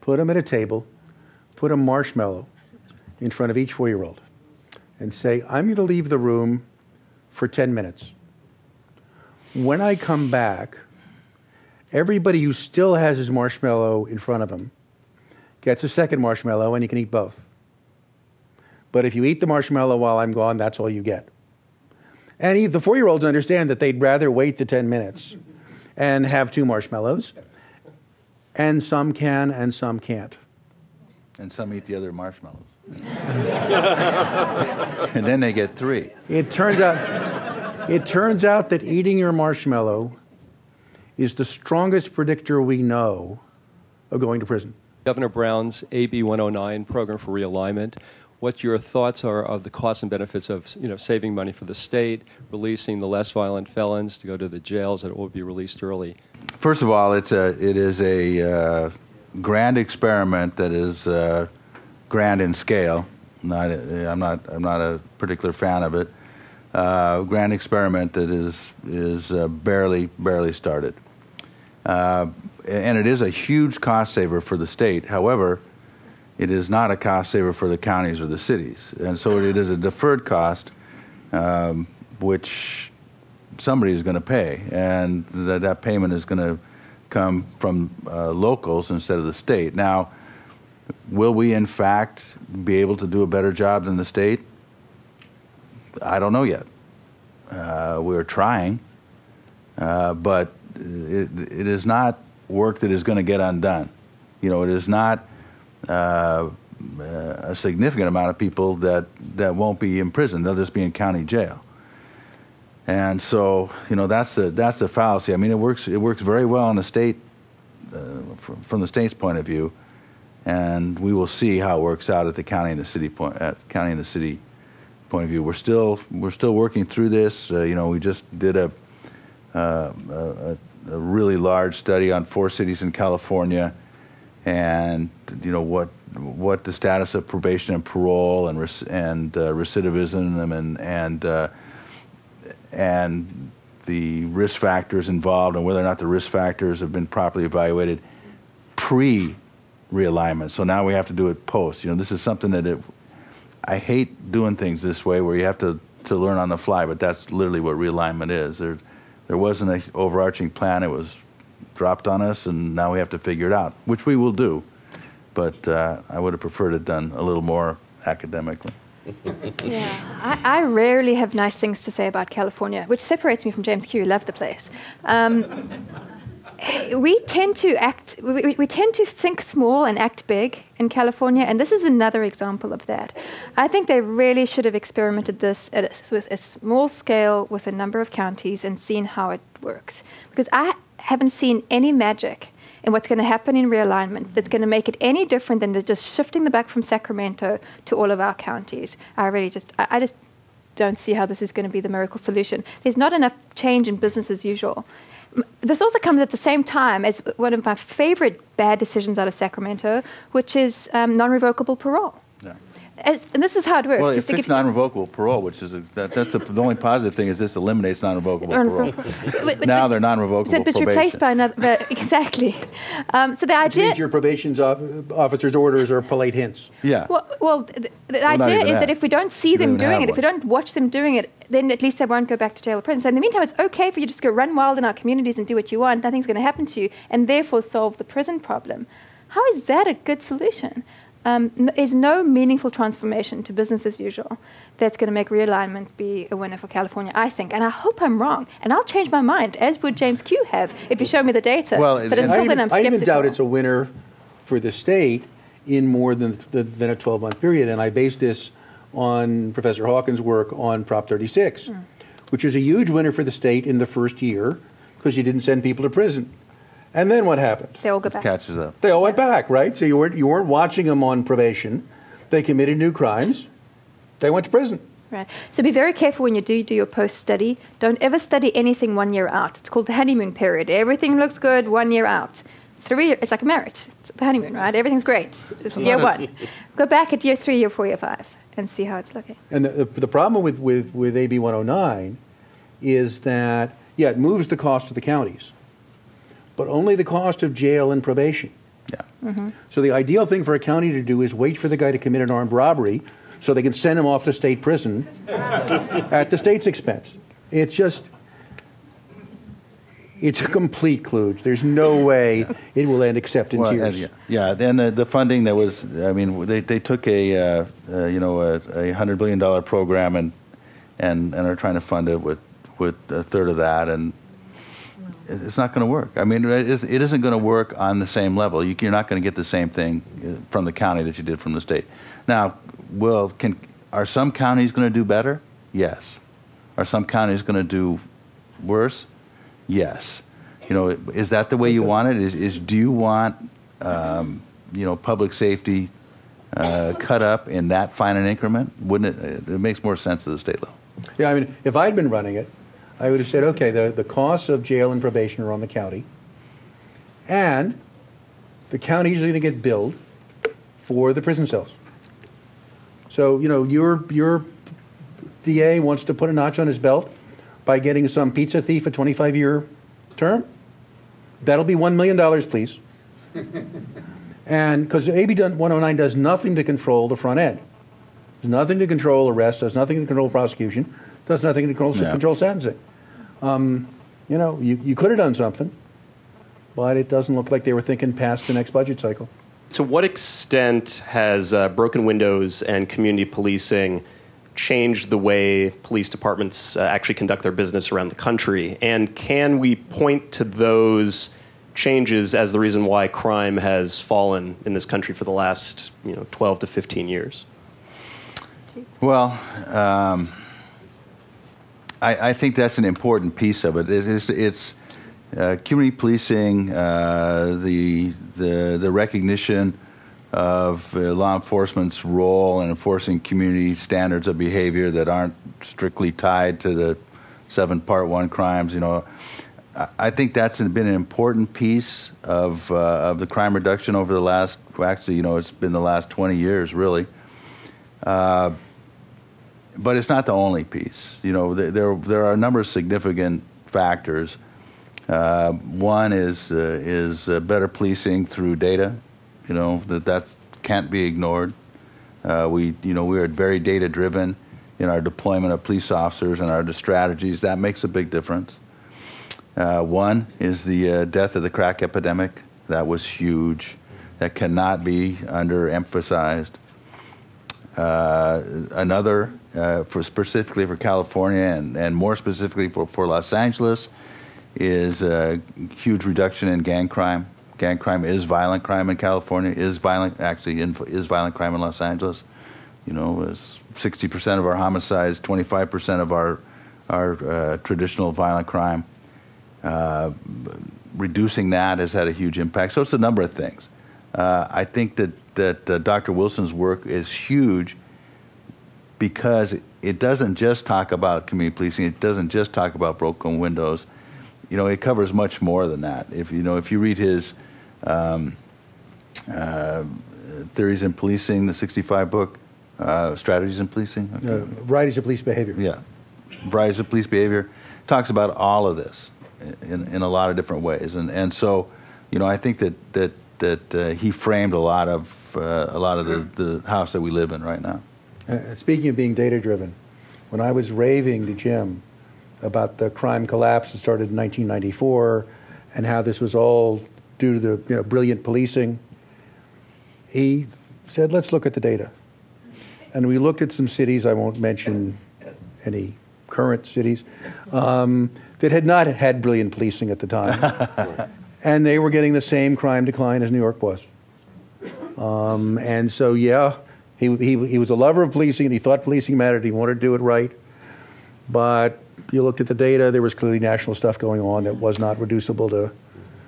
[SPEAKER 2] put them at a table, put a marshmallow in front of each four-year-old, and say, "I'm going to leave the room for 10 minutes." When I come back, everybody who still has his marshmallow in front of him gets a second marshmallow and you can eat both. But if you eat the marshmallow while I'm gone, that's all you get. And the four year olds understand that they'd rather wait the 10 minutes and have two marshmallows. And some can and some can't.
[SPEAKER 4] And some eat the other marshmallows. and then they get three.
[SPEAKER 2] It turns out it turns out that eating your marshmallow is the strongest predictor we know of going to prison.
[SPEAKER 7] Governor Brown's AB 109 program for realignment. What your thoughts are of the costs and benefits of you know saving money for the state, releasing the less violent felons to go to the jails that will be released early.
[SPEAKER 4] First of all, it's a it is a uh, grand experiment that is uh, grand in scale. Not, I'm not I'm not a particular fan of it uh, grand experiment that is is uh, barely barely started, uh, and it is a huge cost saver for the state. However, it is not a cost saver for the counties or the cities, and so it is a deferred cost, um, which somebody is going to pay, and that that payment is going to come from uh, locals instead of the state. Now, will we in fact be able to do a better job than the state? I don't know yet. Uh, we're trying, uh, but it, it is not work that is going to get undone. You know, it is not uh, a significant amount of people that, that won't be in prison. They'll just be in county jail. And so, you know, that's the that's the fallacy. I mean, it works it works very well on the state uh, from, from the state's point of view, and we will see how it works out at the county and the city point at county and the city point of view. We're still we're still working through this. Uh, you know, we just did a, uh, a a really large study on four cities in California, and you know what what the status of probation and parole and and uh, recidivism and and uh, and the risk factors involved and whether or not the risk factors have been properly evaluated pre realignment. So now we have to do it post. You know, this is something that it, I hate doing things this way where you have to, to learn on the fly, but that's literally what realignment is. There, there wasn't an overarching plan. It was dropped on us, and now we have to figure it out, which we will do. But uh, I would have preferred it done a little more academically.
[SPEAKER 3] yeah, I, I, rarely have nice things to say about California, which separates me from James Q. Love the place. Um, we tend to act, we, we, tend to think small and act big in California, and this is another example of that. I think they really should have experimented this a, with a small scale with a number of counties and seen how it works. Because I haven't seen any magic in what's going to happen in realignment that's going to make it any different than just shifting the back from Sacramento to all of our counties. I really just, I, I just don't see how this is going to be the miracle solution. There's not enough change in business as usual this also comes at the same time as one of my favorite bad decisions out of Sacramento, which is um, non revocable parole. Yeah. As, and this is how it works.
[SPEAKER 4] Well, it fixed non-revocable parole, which is a, that, that's the, the, only positive thing is this eliminates non-revocable parole. but, but, now they're non-revocable. So
[SPEAKER 3] it's replaced by another. But exactly. Um, so the idea.
[SPEAKER 2] your probation officer's orders are polite hints.
[SPEAKER 4] Yeah.
[SPEAKER 3] Well, well the, the well, idea is that. that if we don't see them doing it, one. if we don't watch them doing it, then at least they won't go back to jail or prison. So in the meantime, it's okay for you to just go run wild in our communities and do what you want. Nothing's going to happen to you, and therefore solve the prison problem. How is that a good solution? Um, there's no meaningful transformation to business as usual that's going to make realignment be a winner for California, I think. And I hope I'm wrong. And I'll change my mind, as would James Q have, if you show me the data.
[SPEAKER 4] Well,
[SPEAKER 3] but until then, I'm
[SPEAKER 2] skeptical.
[SPEAKER 3] I
[SPEAKER 2] even doubt it's a winner for the state in more than, than a 12 month period. And I base this on Professor Hawken's work on Prop 36, mm. which is a huge winner for the state in the first year because you didn't send people to prison. And then what happened?
[SPEAKER 3] They all go back.
[SPEAKER 4] Catches up.
[SPEAKER 2] They all went back, right? So you weren't you weren't watching them on probation. They committed new crimes. They went to prison.
[SPEAKER 3] Right. So be very careful when you do do your post study. Don't ever study anything one year out. It's called the honeymoon period. Everything looks good one year out. Three it's like a marriage. It's the honeymoon, right? Everything's great. year one. Go back at year three, year four, year five, and see how it's looking.
[SPEAKER 2] And the, the, the problem with, with, with AB 109 is that, yeah, it moves the cost to the counties but only the cost of jail and probation.
[SPEAKER 4] Yeah.
[SPEAKER 2] Mm-hmm. So the ideal thing for a county to do is wait for the guy to commit an armed robbery so they can send him off to state prison at the state's expense. It's just, it's a complete kludge. There's no way it will end except in
[SPEAKER 4] well,
[SPEAKER 2] tears.
[SPEAKER 4] yeah, yeah. Then the, the, funding that was, I mean, they, they took a, uh, uh, you know, a, a hundred billion dollar program and, and, and are trying to fund it with, with a third of that. And it's not going to work. I mean, it isn't going to work on the same level. You're not going to get the same thing uh, from the county that you did from the state. Now, will can are some counties going to do better? Yes. Are some counties going to do worse? Yes. You know, is that the way you want it? Is is do you want um, you know public safety uh, cut up in that fine an increment? Wouldn't it? It makes more sense at the state level.
[SPEAKER 2] Yeah, I mean, if I'd been running it, I would have said, okay, the, the costs of jail and probation are on the county, and the county is going to get billed for the prison cells. So, you know, your, your DA wants to put a notch on his belt by getting some pizza thief a 25 year term. That'll be $1 million, please. and because AB 109 does nothing to control the front end, does nothing to control arrest, does nothing to control prosecution, does nothing to control, yeah. control sentencing. Um, you know, you, you could have done something, but it doesn't look like they were thinking past the next budget cycle.
[SPEAKER 8] To what extent has uh, broken windows and community policing changed the way police departments uh, actually conduct their business around the country? And can we point to those changes as the reason why crime has fallen in this country for the last you know 12 to 15 years?
[SPEAKER 4] Well, um, I, I, think that's an important piece of it. It's, it's uh, community policing, uh, the, the, the recognition of uh, law enforcement's role in enforcing community standards of behavior that aren't strictly tied to the seven Part One crimes. You know, I, I think that's been an important piece of uh, of the crime reduction over the last. Actually, you know, it's been the last 20 years, really. But it's not the only piece. You know, there there, there are a number of significant factors. Uh, one is uh, is uh, better policing through data. You know that that can't be ignored. Uh, we you know we are very data driven in our deployment of police officers and our strategies. That makes a big difference. Uh, one is the uh, death of the crack epidemic. That was huge. That cannot be underemphasized. another, for specifically for California and, and more specifically for, for Los Angeles, is a huge reduction in gang crime. Gang crime is violent crime in California. Is violent actually in, is violent crime in Los Angeles. You know, sixty percent of our homicides, twenty five percent of our our uh, traditional violent crime. Uh, reducing that has had a huge impact. So it's a number of things. Uh, I think that that uh, Dr. Wilson's work is huge because it doesn't just talk about community policing. It doesn't just talk about broken windows you know, it covers much more than that. If you know, if you read his um, uh, theories in policing, the '65 book, uh, strategies in policing,
[SPEAKER 2] okay. uh, varieties of police behavior.
[SPEAKER 4] Yeah, varieties of police behavior talks about all of this in in a lot of different ways, and and so, you know, I think that that that uh, he framed a lot of uh, a lot of the, the house that we live in right now.
[SPEAKER 2] Uh, speaking of being data driven, when I was raving to Jim about the crime collapse that started in 1994 and how this was all due to the you know, brilliant policing. He said, let's look at the data. And we looked at some cities, I won't mention any current cities, um, that had not had brilliant policing at the time. and they were getting the same crime decline as New York was. Um, and so, yeah, he, he, he was a lover of policing and he thought policing mattered. He wanted to do it right. But you looked at the data, there was clearly national stuff going on that was not reducible to.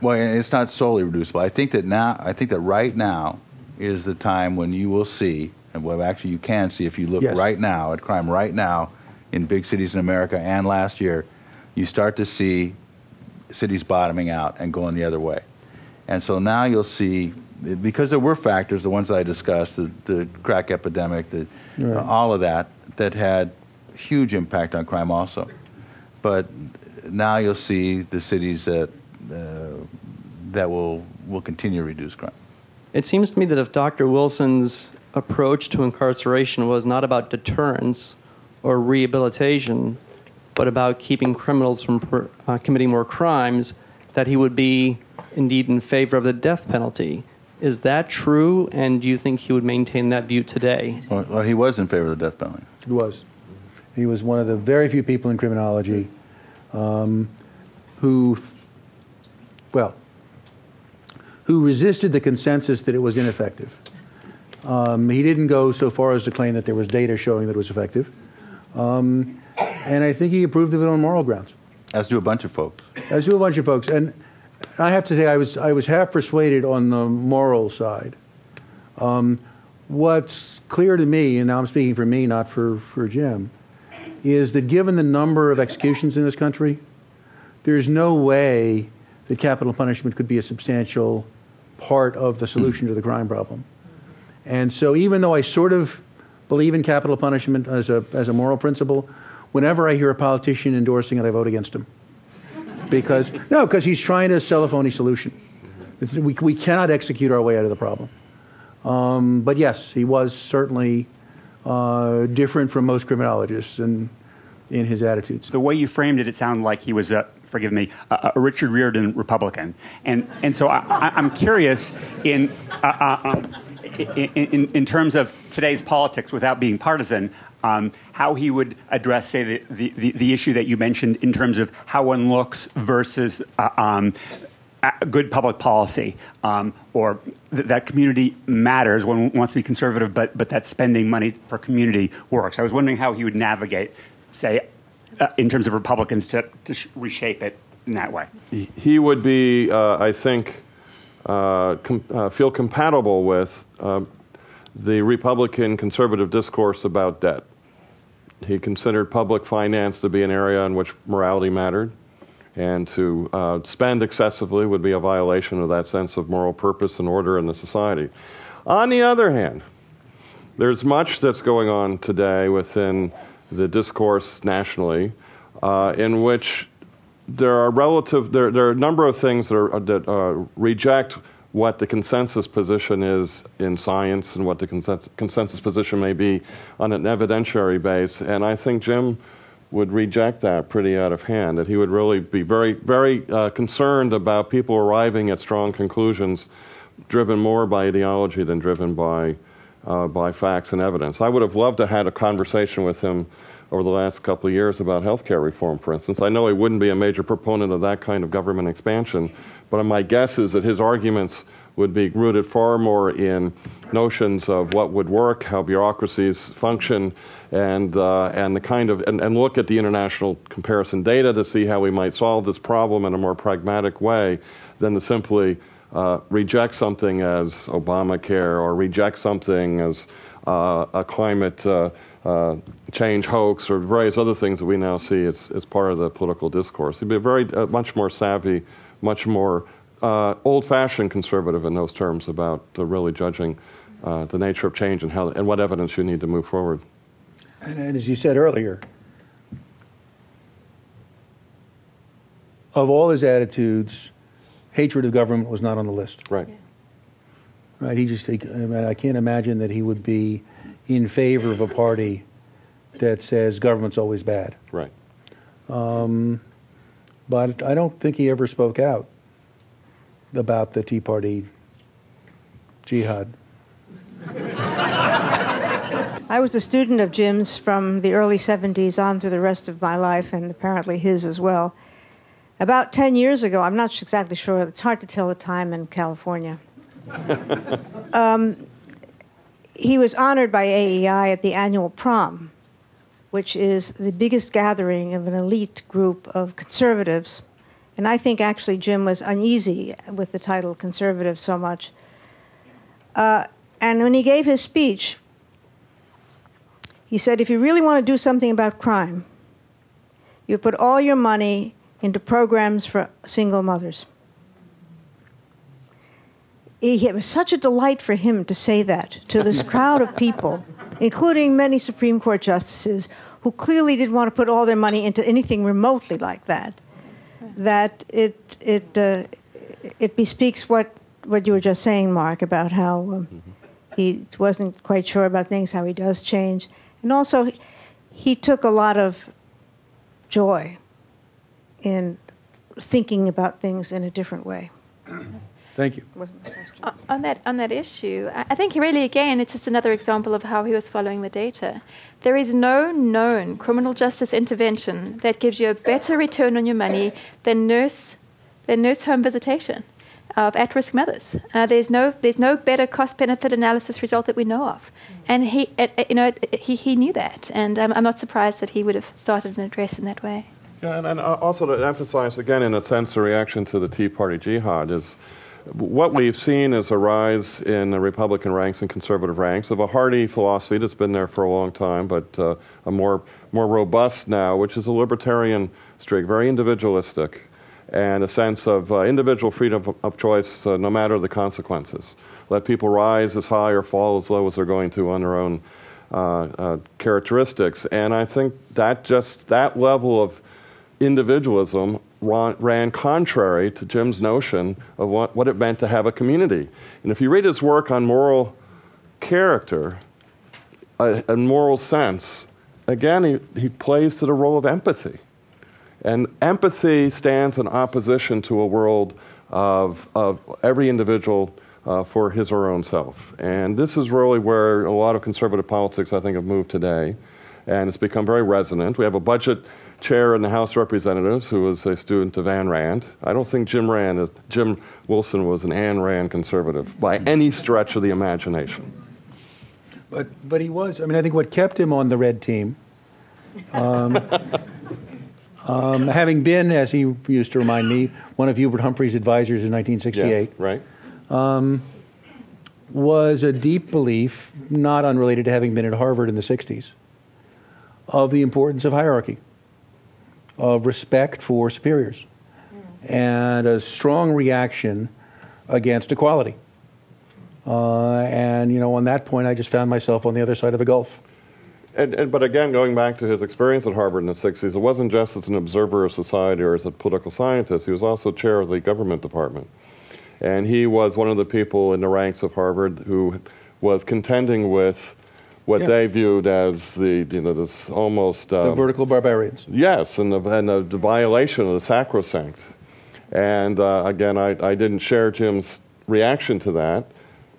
[SPEAKER 4] Well, it's not solely reducible. I think that now, I think that right now is the time when you will see, and well, actually you can see if you look yes. right now at crime right now in big cities in America and last year, you start to see cities bottoming out and going the other way. And so now you'll see, because there were factors, the ones that I discussed, the, the crack epidemic, the, right. uh, all of that, that had huge impact on crime also. But now you'll see the cities that uh, that will will continue to reduce crime.
[SPEAKER 9] It seems to me that if Dr. Wilson's approach to incarceration was not about deterrence or rehabilitation, but about keeping criminals from per, uh, committing more crimes, that he would be indeed in favor of the death penalty. Is that true? And do you think he would maintain that view today?
[SPEAKER 4] Well, well he was in favor of the death penalty.
[SPEAKER 2] He was. He was one of the very few people in criminology um, who, well, who resisted the consensus that it was ineffective. Um, he didn't go so far as to claim that there was data showing that it was effective. Um, and I think he approved of it on moral grounds.
[SPEAKER 4] As do a bunch of folks.
[SPEAKER 2] As do a bunch of folks. And I have to say, I was, I was half persuaded on the moral side. Um, what's clear to me, and now I'm speaking for me, not for, for Jim, is that given the number of executions in this country, there's no way that capital punishment could be a substantial part of the solution to the crime problem. And so, even though I sort of believe in capital punishment as a, as a moral principle, whenever I hear a politician endorsing it, I vote against him. Because, no, because he's trying to sell a phony solution. we, we cannot execute our way out of the problem. Um, but yes, he was certainly uh, different from most criminologists in, in his attitudes.
[SPEAKER 10] The way you framed it, it sounded like he was a, forgive me, a, a Richard Riordan Republican. And, and so I, am curious in, uh, uh, um, in, in, in, terms of today's politics, without being partisan, um, how he would address, say, the, the, the, issue that you mentioned in terms of how one looks versus uh, um, good public policy, um, or th- that community matters. One wants to be conservative, but but that spending money for community works. I was wondering how he would navigate, say, uh, in terms of Republicans to, to sh- reshape it in that way.
[SPEAKER 5] He would be, uh, I think, uh, com- uh, feel compatible with uh, the Republican conservative discourse about debt. He considered public finance to be an area in which morality mattered, and to uh, spend excessively would be a violation of that sense of moral purpose and order in the society. On the other hand, there's much that's going on today within the discourse nationally uh, in which there are relative there, there are a number of things that, are, that uh, reject what the consensus position is in science and what the consensus, consensus position may be on an evidentiary base and i think jim would reject that pretty out of hand that he would really be very very uh, concerned about people arriving at strong conclusions driven more by ideology than driven by uh, by facts and evidence i would have loved to have had a conversation with him over the last couple of years about health care reform, for instance. I know he wouldn't be a major proponent of that kind of government expansion, but my guess is that his arguments would be rooted far more in notions of what would work, how bureaucracies function, and, uh, and the kind of, and, and look at the international comparison data to see how we might solve this problem in a more pragmatic way than to simply uh, reject something as Obamacare or reject something as uh, a climate uh, uh, change hoax or various other things that we now see as, as part of the political discourse. He'd be a very uh, much more savvy, much more uh, old-fashioned conservative in those terms about really judging uh, the nature of change and how and what evidence you need to move forward.
[SPEAKER 2] And, and as you said earlier, of all his attitudes, hatred of government was not on the list.
[SPEAKER 5] Right.
[SPEAKER 3] Yeah.
[SPEAKER 2] Right. He just. I, mean, I can't imagine that he would be in favor of a party that says government's always bad.
[SPEAKER 5] Right.
[SPEAKER 2] Um, but I don't think he ever spoke out about the Tea Party jihad.
[SPEAKER 11] I was a student of Jim's from the early 70s on through the rest of my life, and apparently his as well. About 10 years ago, I'm not exactly sure, it's hard to tell the time in California. um, he was honored by AEI at the annual prom, which is the biggest gathering of an elite group of conservatives. And I think actually Jim was uneasy with the title conservative so much. Uh, and when he gave his speech, he said, if you really want to do something about crime, you put all your money into programs for single mothers it was such a delight for him to say that to this crowd of people, including many Supreme Court justices who clearly didn't want to put all their money into anything remotely like that. That it it uh, it bespeaks what what you were just saying, Mark, about how um, he wasn't quite sure about things, how he does change, and also he took a lot of joy in thinking about things in a different way.
[SPEAKER 2] Thank you.
[SPEAKER 3] Uh, on that on that issue, I think really again it's just another example of how he was following the data. There is no known criminal justice intervention that gives you a better return on your money than nurse than nurse home visitation of at-risk mothers. Uh, there's no there's no better cost-benefit analysis result that we know of, and he uh, you know he he knew that, and um, I'm not surprised that he would have started an address in that way.
[SPEAKER 5] Yeah, and, and also to emphasize again, in a sense, the reaction to the Tea Party jihad is what we've seen is a rise in the Republican ranks and conservative ranks of a hardy philosophy that's been there for a long time, but uh, a more more robust now, which is a libertarian streak, very individualistic, and a sense of uh, individual freedom of, of choice, uh, no matter the consequences. Let people rise as high or fall as low as they're going to on their own uh, uh, characteristics, and I think that just that level of individualism ran contrary to Jim's notion of what, what it meant to have a community. And if you read his work on moral character uh, and moral sense, again, he, he plays to the role of empathy. And empathy stands in opposition to a world of, of every individual uh, for his or her own self. And this is really where a lot of conservative politics, I think, have moved today. And it's become very resonant. We have a budget chair in the House of Representatives who was a student of Ayn Rand. I don't think Jim Rand, Jim Wilson was an Ayn Rand conservative by any stretch of the imagination.
[SPEAKER 2] But but he was. I mean, I think what kept him on the red team, um, um, having been, as he used to remind me, one of Hubert Humphrey's advisors in 1968.
[SPEAKER 5] Yes, right.
[SPEAKER 2] um, was a deep belief, not unrelated to having been at Harvard in the 60s, of the importance of hierarchy, of respect for superiors, and a strong reaction against equality. Uh, and, you know, on that point, I just found myself on the other side of the gulf.
[SPEAKER 5] And, and, but again, going back to his experience at Harvard in the 60s, it wasn't just as an observer of society or as a political scientist. He was also chair of the government department. And he was one of the people in the ranks of Harvard who was contending with what
[SPEAKER 2] Yeah.
[SPEAKER 5] they viewed as the, you know, this almost.
[SPEAKER 2] The
[SPEAKER 5] um,
[SPEAKER 2] vertical barbarians.
[SPEAKER 5] Yes, and the, and the, the violation of the sacrosanct. And uh, again, I, I didn't share Jim's reaction to that,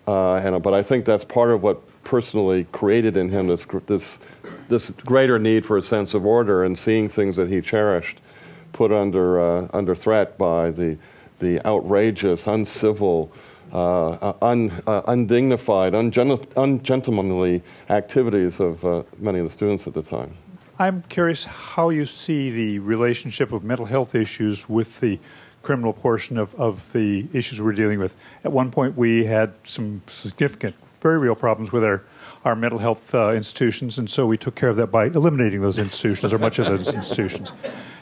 [SPEAKER 5] uh, and, but I think that's part of what personally created in him this, this, this greater need for a sense of order and seeing things that he cherished put under, uh, under threat by the, the outrageous, uncivil, uh, uh, un, uh, undignified, ungen- ungentlemanly activities of uh, many of the students at the time.
[SPEAKER 12] I'm curious how you see the relationship of mental health issues with the criminal portion of, of the issues we're dealing with. At one point, we had some significant, very real problems with our, our mental health uh, institutions, and so we took care of that by eliminating those institutions or much of those institutions.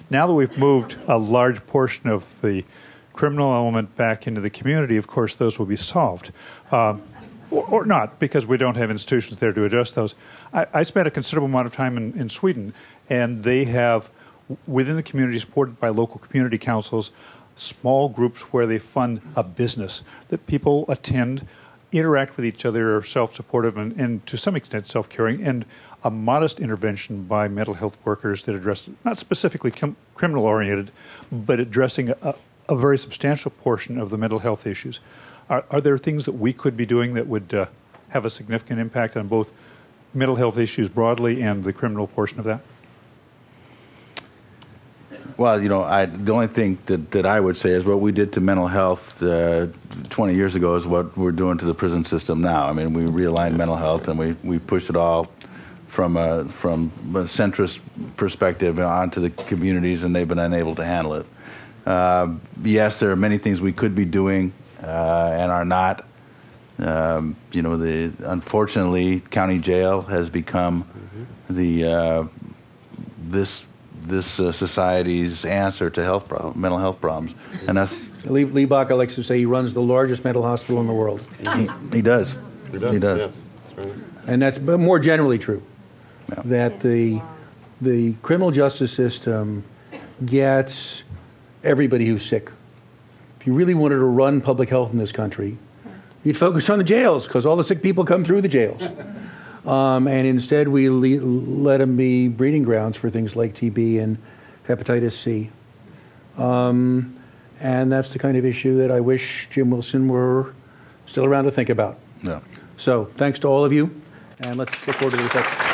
[SPEAKER 12] Now that we've moved a large portion of the criminal element back into the community, of course, those will be solved. Um, or, or not, because we don't have institutions there to address those. I, I spent a considerable amount of time in, in Sweden, and they have, within the community, supported by local community councils, small groups where they fund a business that people attend, interact with each other, are self supportive, and, and to some extent self caring, and a modest intervention by mental health workers that address, not specifically criminal oriented, but addressing a, a very substantial portion of the mental health issues. Are, are there things that we could be doing that would uh, have a significant impact on both mental health issues broadly and the criminal portion of that?
[SPEAKER 4] Well, you know, I, the only thing that, that I would say is what we did to mental health uh, 20 years ago is what we're doing to the prison system now. I mean, we realigned mental health and we, we pushed it all from a, from a centrist perspective onto the communities, and they've been unable to handle it. Uh, yes, there are many things we could be doing uh, and are not. Um, you know, the unfortunately, county jail has become the uh, this this uh, society's answer to health problem, mental health problems, and that's
[SPEAKER 2] Lee, Lee Baca likes to say he runs the largest mental hospital in the world.
[SPEAKER 4] he, he does.
[SPEAKER 5] He does,
[SPEAKER 4] He does.
[SPEAKER 5] yes. That's right.
[SPEAKER 2] And that's but more generally true. That the, the criminal justice system gets everybody who's sick. If you really wanted to run public health in this country, you'd focus on the jails because all the sick people come through the jails. Um, and instead, we le- let them be breeding grounds for things like TB and hepatitis C. Um, and that's the kind of issue that I wish Jim Wilson were still around to think about.
[SPEAKER 4] Yeah.
[SPEAKER 2] So, thanks to all of you, and let's look forward to the reception.